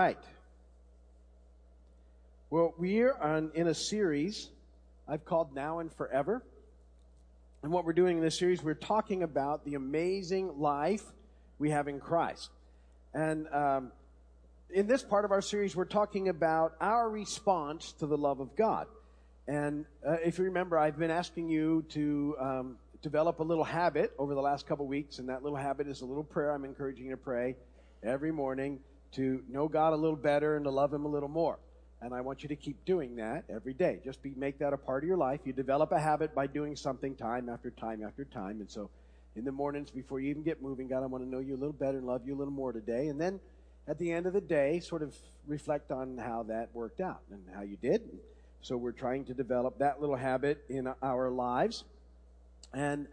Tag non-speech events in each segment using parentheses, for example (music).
right. Well, we're on, in a series I've called Now and Forever. And what we're doing in this series, we're talking about the amazing life we have in Christ. And um, in this part of our series, we're talking about our response to the love of God. And uh, if you remember, I've been asking you to um, develop a little habit over the last couple weeks, and that little habit is a little prayer I'm encouraging you to pray every morning to know God a little better and to love Him a little more. And I want you to keep doing that every day. Just be, make that a part of your life. You develop a habit by doing something time after time after time. And so in the mornings before you even get moving, God, I want to know you a little better and love you a little more today. And then at the end of the day, sort of reflect on how that worked out and how you did. So we're trying to develop that little habit in our lives. And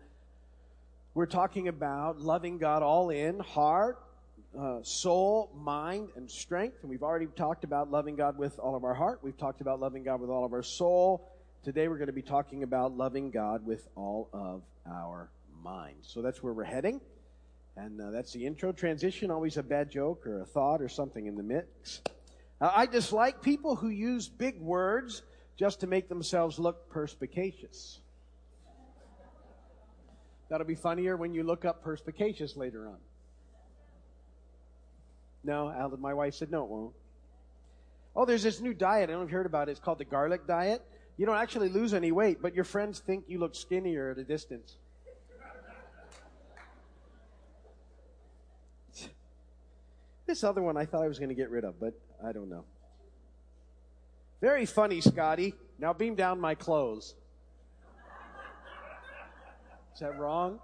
we're talking about loving God all in, heart, uh, soul, mind, and strength. And we've already talked about loving God with all of our heart. We've talked about loving God with all of our soul. Today we're going to be talking about loving God with all of our mind. So that's where we're heading. And uh, that's the intro transition, always a bad joke or a thought or something in the mix. Uh, I dislike people who use big words just to make themselves look perspicacious. That'll be funnier when you look up perspicacious later on. No, Alan, my wife said no, it won't. Oh, there's this new diet. I don't know if you heard about it. It's called the garlic diet. You don't actually lose any weight, but your friends think you look skinnier at a distance. This other one I thought I was going to get rid of, but I don't know. Very funny, Scotty. Now beam down my clothes. Is that wrong?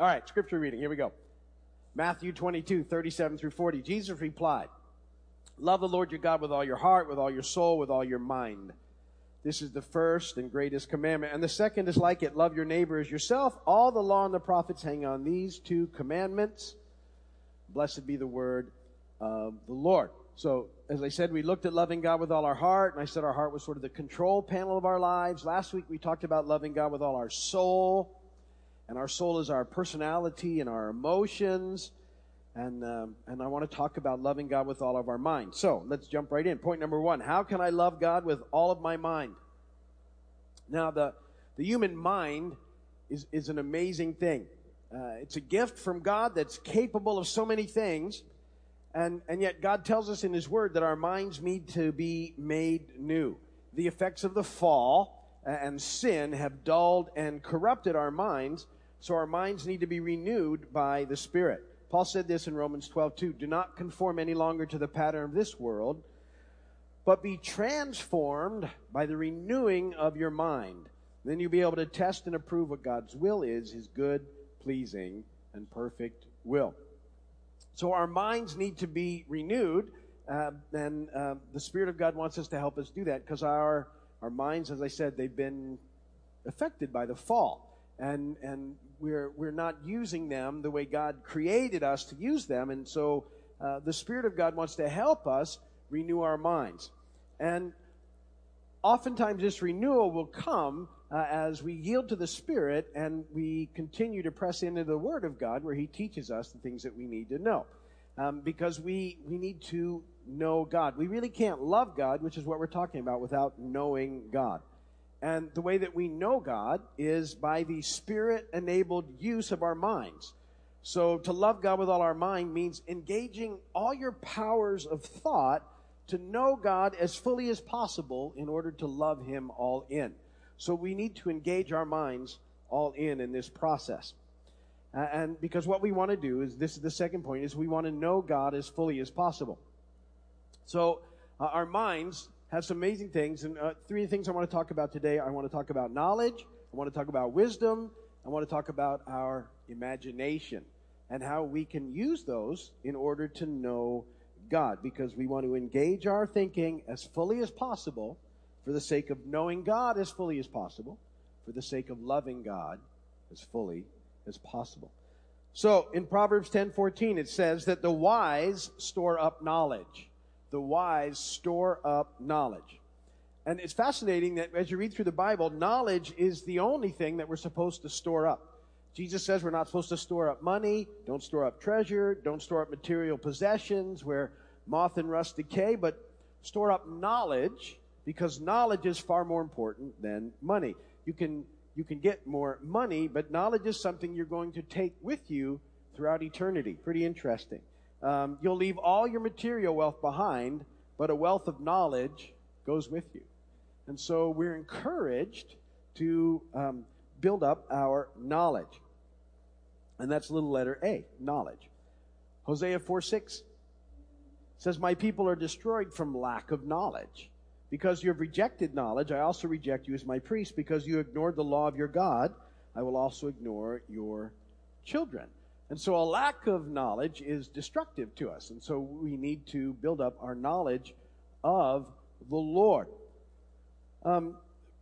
All right, scripture reading. Here we go. Matthew 22, 37 through 40. Jesus replied, Love the Lord your God with all your heart, with all your soul, with all your mind. This is the first and greatest commandment. And the second is like it love your neighbor as yourself. All the law and the prophets hang on these two commandments. Blessed be the word of the Lord. So, as I said, we looked at loving God with all our heart, and I said our heart was sort of the control panel of our lives. Last week we talked about loving God with all our soul, and our soul is our personality and our emotions. And, um, and I want to talk about loving God with all of our mind. So let's jump right in. Point number one How can I love God with all of my mind? Now, the, the human mind is, is an amazing thing. Uh, it's a gift from God that's capable of so many things. And, and yet, God tells us in His Word that our minds need to be made new. The effects of the fall and sin have dulled and corrupted our minds, so our minds need to be renewed by the Spirit. Paul said this in Romans 12, 2. Do not conform any longer to the pattern of this world, but be transformed by the renewing of your mind. Then you'll be able to test and approve what God's will is, his good, pleasing, and perfect will. So our minds need to be renewed, uh, and uh, the Spirit of God wants us to help us do that because our, our minds, as I said, they've been affected by the fall. And, and we're, we're not using them the way God created us to use them. And so uh, the Spirit of God wants to help us renew our minds. And oftentimes this renewal will come uh, as we yield to the Spirit and we continue to press into the Word of God where He teaches us the things that we need to know. Um, because we, we need to know God. We really can't love God, which is what we're talking about, without knowing God. And the way that we know God is by the spirit enabled use of our minds. So to love God with all our mind means engaging all your powers of thought to know God as fully as possible in order to love Him all in. So we need to engage our minds all in in this process. And because what we want to do is this is the second point is we want to know God as fully as possible. So uh, our minds have some amazing things. And uh, three things I want to talk about today. I want to talk about knowledge. I want to talk about wisdom. I want to talk about our imagination and how we can use those in order to know God because we want to engage our thinking as fully as possible for the sake of knowing God as fully as possible, for the sake of loving God as fully as possible. So in Proverbs 10:14 it says that the wise store up knowledge the wise store up knowledge. And it's fascinating that as you read through the Bible, knowledge is the only thing that we're supposed to store up. Jesus says we're not supposed to store up money, don't store up treasure, don't store up material possessions where moth and rust decay, but store up knowledge because knowledge is far more important than money. You can, you can get more money, but knowledge is something you're going to take with you throughout eternity. Pretty interesting. Um, you'll leave all your material wealth behind, but a wealth of knowledge goes with you. And so we're encouraged to um, build up our knowledge. And that's little letter A, knowledge. Hosea 4 6 says, My people are destroyed from lack of knowledge. Because you have rejected knowledge, I also reject you as my priest. Because you ignored the law of your God, I will also ignore your children. And so a lack of knowledge is destructive to us. And so we need to build up our knowledge of the Lord. Um,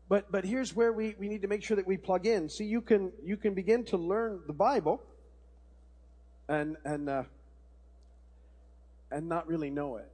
but but here's where we, we need to make sure that we plug in. See, you can you can begin to learn the Bible, and and uh, and not really know it,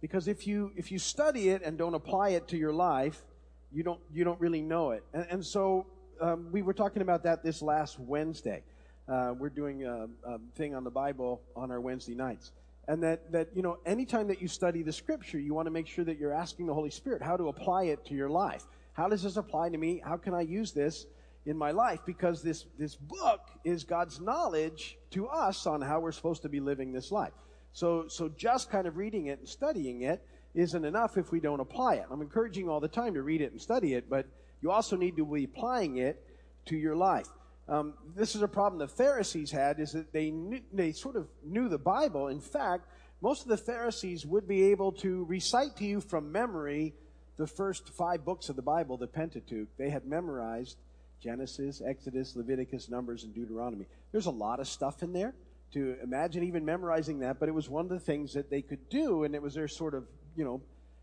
because if you if you study it and don't apply it to your life, you don't you don't really know it. And, and so um, we were talking about that this last Wednesday. Uh, we're doing a, a thing on the Bible on our Wednesday nights. And that, that you know anytime that you study the scripture you want to make sure that you're asking the holy spirit how to apply it to your life. How does this apply to me? How can i use this in my life? Because this this book is god's knowledge to us on how we're supposed to be living this life. So so just kind of reading it and studying it isn't enough if we don't apply it. I'm encouraging all the time to read it and study it but you also need to be applying it to your life um, this is a problem the Pharisees had is that they knew, they sort of knew the Bible. In fact, most of the Pharisees would be able to recite to you from memory the first five books of the Bible, the Pentateuch. They had memorized Genesis, Exodus, Leviticus, Numbers, and Deuteronomy. There's a lot of stuff in there to imagine even memorizing that, but it was one of the things that they could do, and it was their sort of, you know,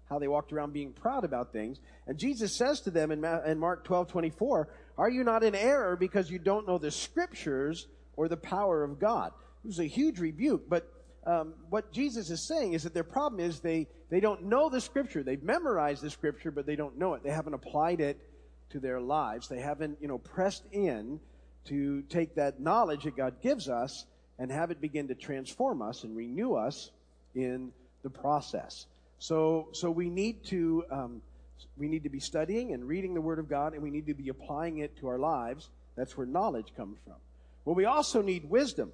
how they walked around being proud about things. And Jesus says to them in, Mark 12, 24, are you not in error because you don't know the scriptures or the power of God? It was a huge rebuke, but um, what Jesus is saying is that their problem is they, they don't know the scripture. They've memorized the scripture, but they don't know it. They haven't applied it to their lives. They haven't, you know, pressed in to take that knowledge that God gives us and have it begin to transform us and renew us in the process. So, so we need to um, we need to be studying and reading the Word of God, and we need to be applying it to our lives. That's where knowledge comes from. Well, we also need wisdom.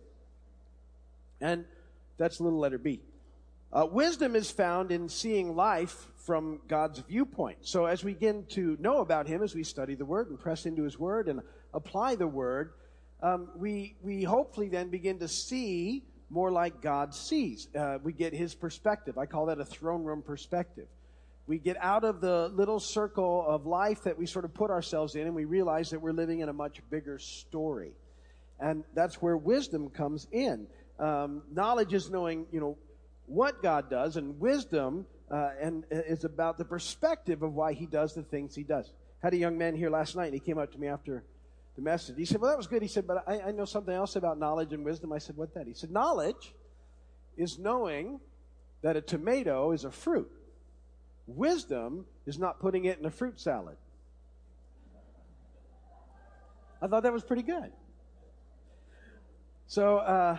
And that's little letter B. Uh, wisdom is found in seeing life from God's viewpoint. So as we begin to know about Him, as we study the Word and press into His Word and apply the Word, um, we, we hopefully then begin to see more like God sees. Uh, we get His perspective. I call that a throne room perspective. We get out of the little circle of life that we sort of put ourselves in and we realize that we're living in a much bigger story. And that's where wisdom comes in. Um, knowledge is knowing, you know, what God does, and wisdom uh, and is about the perspective of why He does the things He does. Had a young man here last night, and he came up to me after the message. He said, "Well, that was good." He said, "But I, I know something else about knowledge and wisdom." I said, "What that?" He said, "Knowledge is knowing that a tomato is a fruit." Wisdom is not putting it in a fruit salad. I thought that was pretty good. So, uh,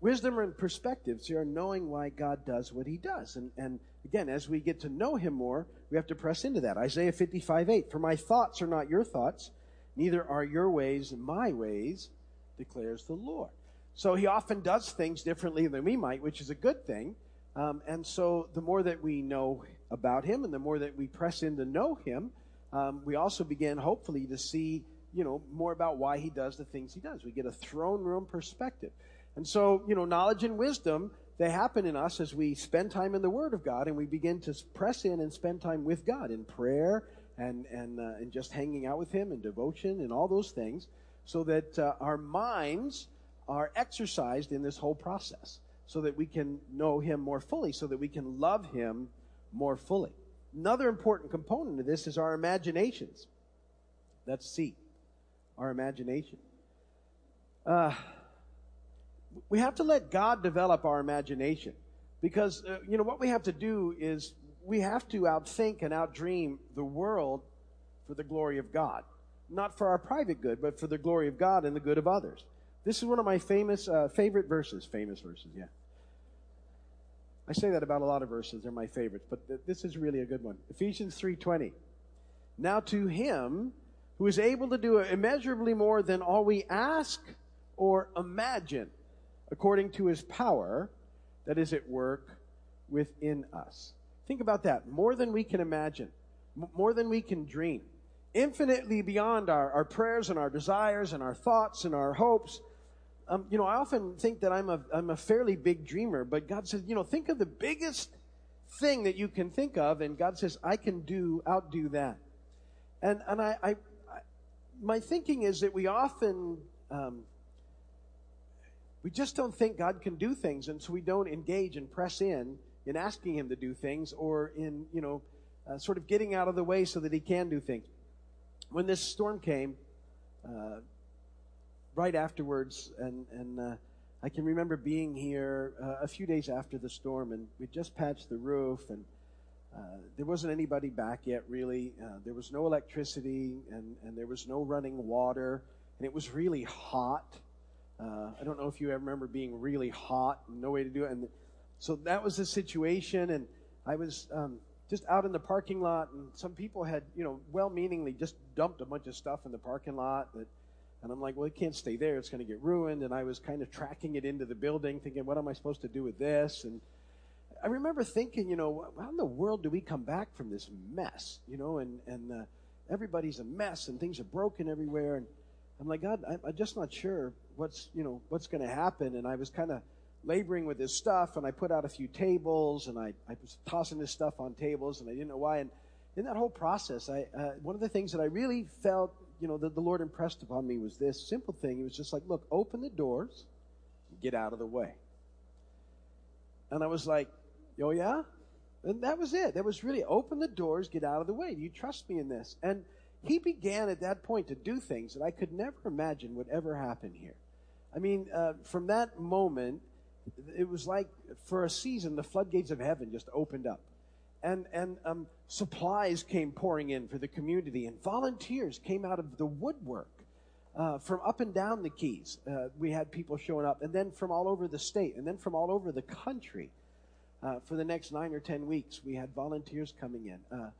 wisdom and perspectives are knowing why God does what he does. And, and again, as we get to know him more, we have to press into that. Isaiah 55 8, For my thoughts are not your thoughts, neither are your ways my ways, declares the Lord. So he often does things differently than we might, which is a good thing. Um, and so the more that we know about him and the more that we press in to know him, um, we also begin hopefully to see, you know, more about why he does the things he does. We get a throne room perspective. And so, you know, knowledge and wisdom, they happen in us as we spend time in the Word of God and we begin to press in and spend time with God in prayer and, and, uh, and just hanging out with Him and devotion and all those things so that uh, our minds are exercised in this whole process so that we can know Him more fully, so that we can love Him more fully. Another important component of this is our imaginations. That's C, our imagination. Uh, we have to let God develop our imagination because, uh, you know, what we have to do is we have to outthink and outdream the world for the glory of God. Not for our private good, but for the glory of God and the good of others. This is one of my famous, uh, favorite verses. Famous verses, yeah. I say that about a lot of verses. They're my favorites, but th- this is really a good one. Ephesians 3.20. Now to him who is able to do immeasurably more than all we ask or imagine, according to his power that is at work within us. Think about that. More than we can imagine, more than we can dream, infinitely beyond our, our prayers and our desires and our thoughts and our hopes. Um, you know, I often think that I'm a, I'm a fairly big dreamer, but God says, you know, think of the biggest thing that you can think of, and God says, I can do, outdo that. And, and I, I, I my thinking is that we often, um, we just don't think God can do things, and so we don't engage and press in in asking Him to do things or in, you know, uh, sort of getting out of the way so that He can do things. When this storm came, uh, right afterwards, and, and uh, I can remember being here uh, a few days after the storm, and we just patched the roof, and uh, there wasn't anybody back yet, really. Uh, there was no electricity, and, and there was no running water, and it was really hot. Uh, I don't know if you ever remember being really hot no way to do it. And so that was the situation. And I was um, just out in the parking lot, and some people had, you know, well-meaningly just dumped a bunch of stuff in the parking lot. That, and I'm like, well, it can't stay there. It's going to get ruined. And I was kind of tracking it into the building, thinking, what am I supposed to do with this? And I remember thinking, you know, how in the world do we come back from this mess? You know, and and uh, everybody's a mess, and things are broken everywhere. And I'm like, God, I'm, I'm just not sure what's, you know, what's going to happen. And I was kind of laboring with this stuff, and I put out a few tables, and I, I was tossing this stuff on tables, and I didn't know why. And in that whole process, I, uh, one of the things that I really felt, you know, that the Lord impressed upon me was this simple thing. He was just like, look, open the doors, get out of the way. And I was like, oh yeah? And that was it. That was really open the doors, get out of the way. Do you trust me in this? And he began at that point to do things that I could never imagine would ever happen here. I mean, uh, from that moment, it was like for a season the floodgates of heaven just opened up, and and um, supplies came pouring in for the community, and volunteers came out of the woodwork. Uh, from up and down the keys, uh, we had people showing up, and then from all over the state, and then from all over the country. Uh, for the next nine or ten weeks, we had volunteers coming in. Uh,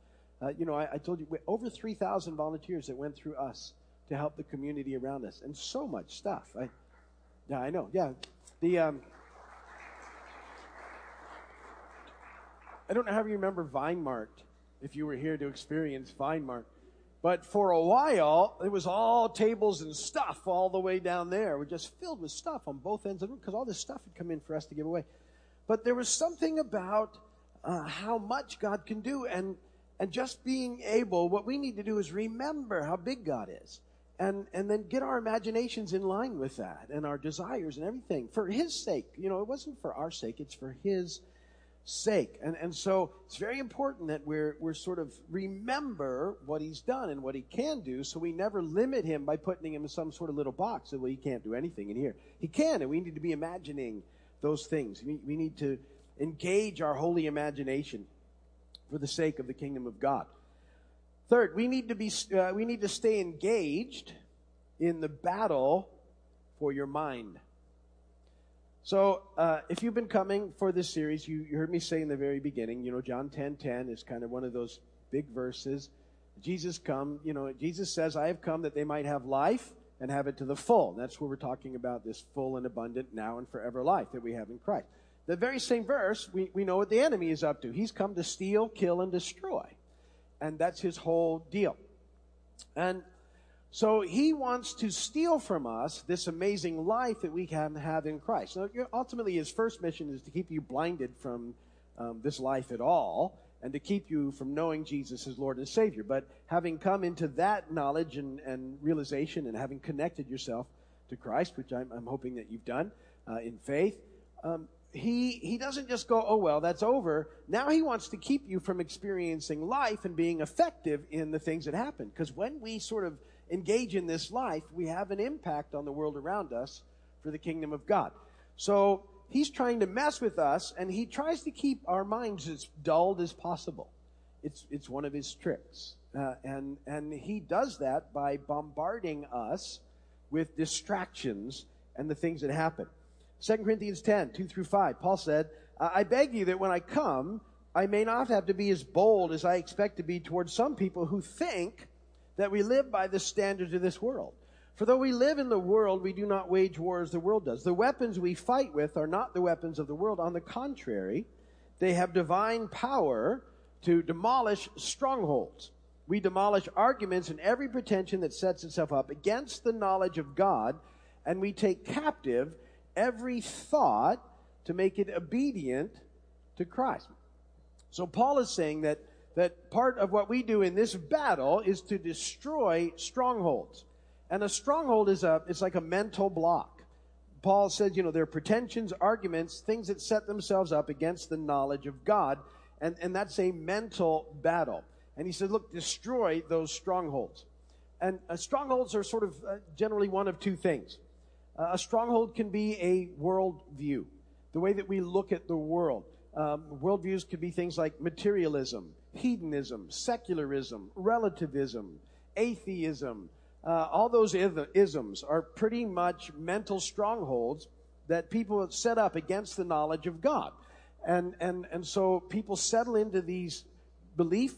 uh, you know, I, I, told you over 3,000 volunteers that went through us to help the community around us, and so much stuff. I, yeah, I know. Yeah, the um, I don't know how you remember Vine Mart if you were here to experience Vine Mart. But for a while, it was all tables and stuff all the way down there. We're just filled with stuff on both ends of it because all this stuff had come in for us to give away. But there was something about uh, how much God can do, and and just being able, what we need to do is remember how big God is. And, and then get our imaginations in line with that and our desires and everything for His sake. You know, it wasn't for our sake, it's for His sake. And, and so it's very important that we're, we're sort of remember what He's done and what He can do so we never limit Him by putting Him in some sort of little box that, well, He can't do anything in here. He can, and we need to be imagining those things. We, we need to engage our holy imagination for the sake of the kingdom of God. Third, we need to be uh, we need to stay engaged in the battle for your mind. So, uh, if you've been coming for this series, you, you, heard me say in the very beginning, you know, John 10 10 is kind of one of those big verses. Jesus come, you know, Jesus says, I have come that they might have life and have it to the full. That's what we're talking about, this full and abundant now and forever life that we have in Christ. The very same verse, we, we know what the enemy is up to. He's come to steal, kill, and destroy. And that's his whole deal. And so he wants to steal from us this amazing life that we can have in Christ. Now, ultimately, his first mission is to keep you blinded from um, this life at all and to keep you from knowing Jesus as Lord and Savior. But having come into that knowledge and, and realization and having connected yourself to Christ, which I'm, I'm hoping that you've done uh, in faith, um, he, he doesn't just go, oh, well, that's over. Now he wants to keep you from experiencing life and being effective in the things that happen. Because when we sort of engage in this life, we have an impact on the world around us for the kingdom of God. So he's trying to mess with us and he tries to keep our minds as dulled as possible. It's, it's one of his tricks. Uh, and, and he does that by bombarding us with distractions and the things that happen. 2 Corinthians 10, 2 through 5, Paul said, I beg you that when I come, I may not have to be as bold as I expect to be towards some people who think that we live by the standards of this world. For though we live in the world, we do not wage war as the world does. The weapons we fight with are not the weapons of the world. On the contrary, they have divine power to demolish strongholds. We demolish arguments and every pretension that sets itself up against the knowledge of God, and we take captive every thought to make it obedient to Christ. So Paul is saying that, that part of what we do in this battle is to destroy strongholds. And a stronghold is a, it's like a mental block. Paul says, you know, they're pretensions, arguments, things that set themselves up against the knowledge of God. And, and that's a mental battle. And he said, look, destroy those strongholds. And uh, strongholds are sort of uh, generally one of two things. Uh, a stronghold can be a worldview, the way that we look at the world. Um, worldviews could be things like materialism, hedonism, secularism, relativism, atheism. Uh, all those isms are pretty much mental strongholds that people set up against the knowledge of God. And, and, and so people settle into these beliefs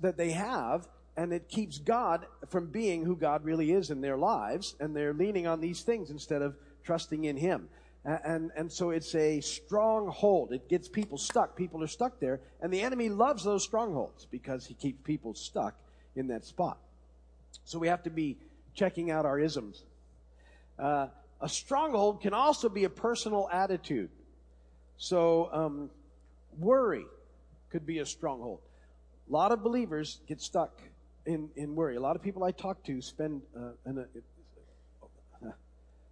that they have, and it keeps God from being who God really is in their lives, and they're leaning on these things instead of trusting in Him. And, and so it's a stronghold. It gets people stuck. People are stuck there. And the enemy loves those strongholds because he keeps people stuck in that spot. So we have to be checking out our isms. Uh, a stronghold can also be a personal attitude. So, um, worry could be a stronghold. A lot of believers get stuck in, in worry. A lot of people I talk to spend uh, an,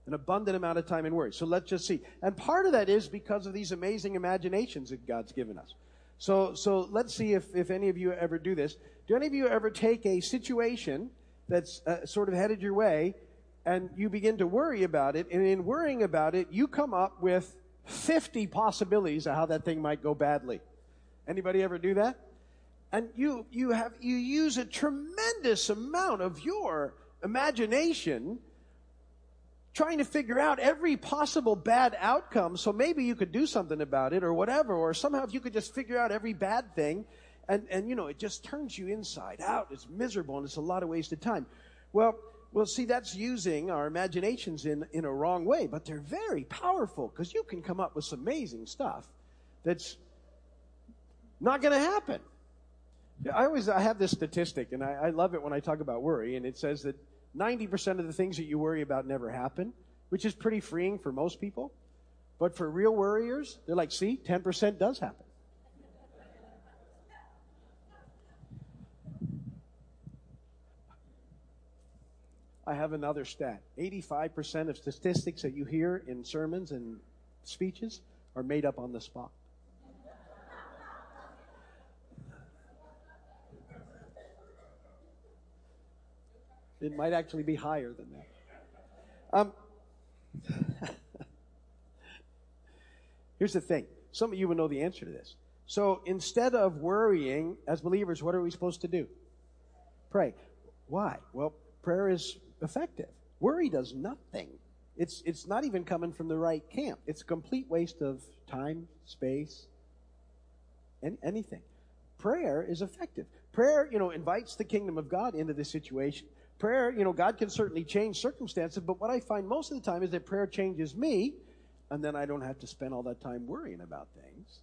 an abundant amount of time in worry. So let's just see. And part of that is because of these amazing imaginations that God's given us. So, so let's see if, if any of you ever do this. Do any of you ever take a situation that's uh, sort of headed your way and you begin to worry about it, and in worrying about it, you come up with 50 possibilities of how that thing might go badly. Anybody ever do that? And you, you have, you use a tremendous amount of your imagination trying to figure out every possible bad outcome. So maybe you could do something about it or whatever or somehow if you could just figure out every bad thing and and you know it just turns you inside out. It's miserable and it's a lot of wasted time. Well well see that's using our imaginations in in a wrong way but they're very powerful because you can come up with some amazing stuff that's not going to happen i always i have this statistic and I, I love it when i talk about worry and it says that 90% of the things that you worry about never happen, which is pretty freeing for most people. But for real worriers, they're like, see, 10% does happen. I have another stat. 85% of statistics that you hear in sermons and speeches are made up on the spot. It might actually be higher than that. Um, (laughs) here's the thing. Some of you will know the answer to this. So instead of worrying as believers, what are we supposed to do? Pray. Why? Well, prayer is effective. Worry does nothing. It's, it's not even coming from the right camp. It's a complete waste of time, space, any, anything. Prayer is effective. Prayer, you know, invites the kingdom of God into the situation prayer, you know, God can certainly change circumstances, but what I find most of the time is that prayer changes me, and then I don't have to spend all that time worrying about things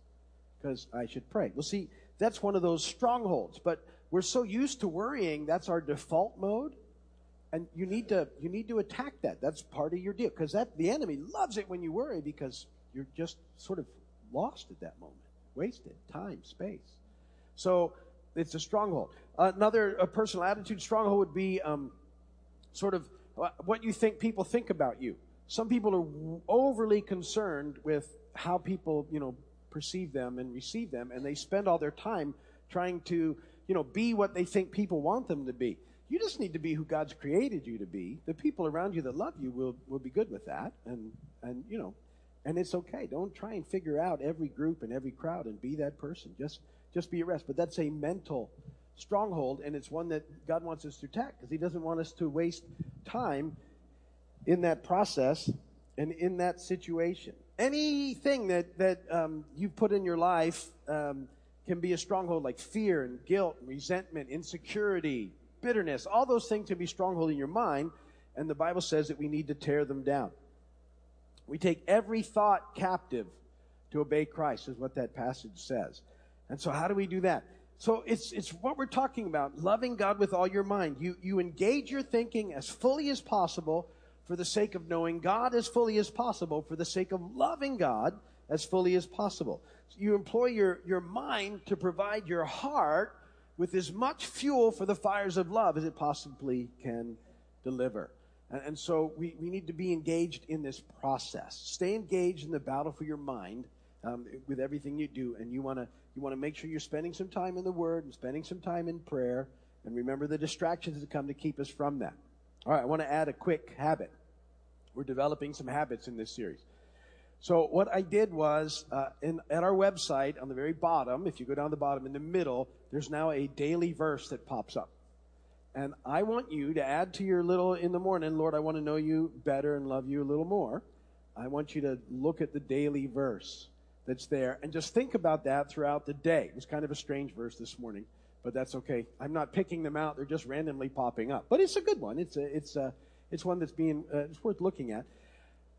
because I should pray. Well, see, that's one of those strongholds, but we're so used to worrying, that's our default mode. And you need to, you need to attack that. That's part of your deal. Because that, the enemy loves it when you worry because you're just sort of lost at that moment. Wasted. Time, space. So, it's a stronghold. Another a personal attitude stronghold would be um, sort of what you think people think about you. Some people are overly concerned with how people, you know, perceive them and receive them, and they spend all their time trying to, you know, be what they think people want them to be. You just need to be who God's created you to be. The people around you that love you will, will be good with that, and and you know, And it's okay. Don't try and figure out every group and every crowd and be that person. Just, just be at rest. But that's a mental stronghold, and it's one that God wants us to attack because He doesn't want us to waste time in that process and in that situation. Anything that, that um, you put in your life um, can be a stronghold like fear and guilt, resentment, insecurity, bitterness. All those things can be stronghold in your mind, and the Bible says that we need to tear them down. We take every thought captive to obey Christ, is what that passage says. And so, how do we do that? So it's, it's what we're talking about, loving God with all your mind. You, you engage your thinking as fully as possible for the sake of knowing God as fully as possible, for the sake of loving God as fully as possible. So you employ your, your mind to provide your heart with as much fuel for the fires of love as it possibly can deliver. And, and so we, we need to be engaged in this process. Stay engaged in the battle for your mind um, with everything you do, and you want to you want to make sure you're spending some time in the Word and spending some time in prayer, and remember the distractions that come to keep us from that. All right, I want to add a quick habit. We're developing some habits in this series. So what I did was, uh, in, at our website on the very bottom, if you go down the bottom in the middle, there's now a daily verse that pops up. And I want you to add to your little in the morning, Lord, I want to know you better and love you a little more. I want you to look at the daily verse that's there and just think about that throughout the day. It was kind of a strange verse this morning, but that's okay. I'm not picking them out. They're just randomly popping up. But it's a good one. It's a, it's a, it's one that's being, uh, it's worth looking at.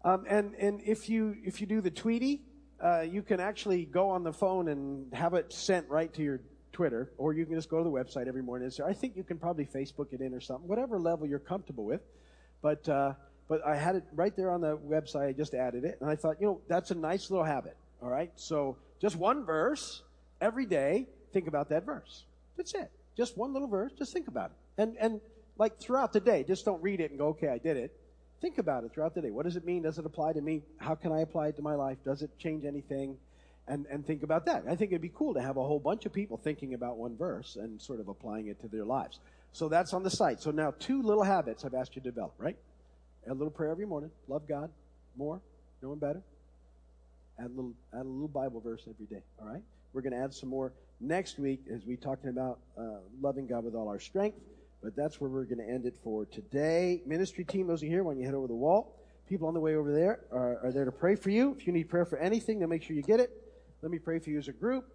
Um, and, and if you, if you do the Tweety, uh, you can actually go on the phone and have it sent right to your Twitter, or you can just go to the website every morning. So I think you can probably Facebook it in or something, whatever level you're comfortable with. But, uh, but I had it right there on the website. I just added it. And I thought, you know, that's a nice little habit. All right? So just one verse every day, think about that verse. That's it. Just one little verse, just think about it. And and like throughout the day, just don't read it and go, "Okay, I did it." Think about it throughout the day. What does it mean? Does it apply to me? How can I apply it to my life? Does it change anything? And and think about that. I think it'd be cool to have a whole bunch of people thinking about one verse and sort of applying it to their lives. So that's on the site. So now two little habits I've asked you to develop, right? A little prayer every morning. Love God more, know Him better, add a little add a little Bible verse every day. All right, we're going to add some more next week as we talking about uh, loving God with all our strength. But that's where we're going to end it for today. Ministry team, those are here. When you head over the wall, people on the way over there are, are there to pray for you. If you need prayer for anything, then make sure you get it. Let me pray for you as a group.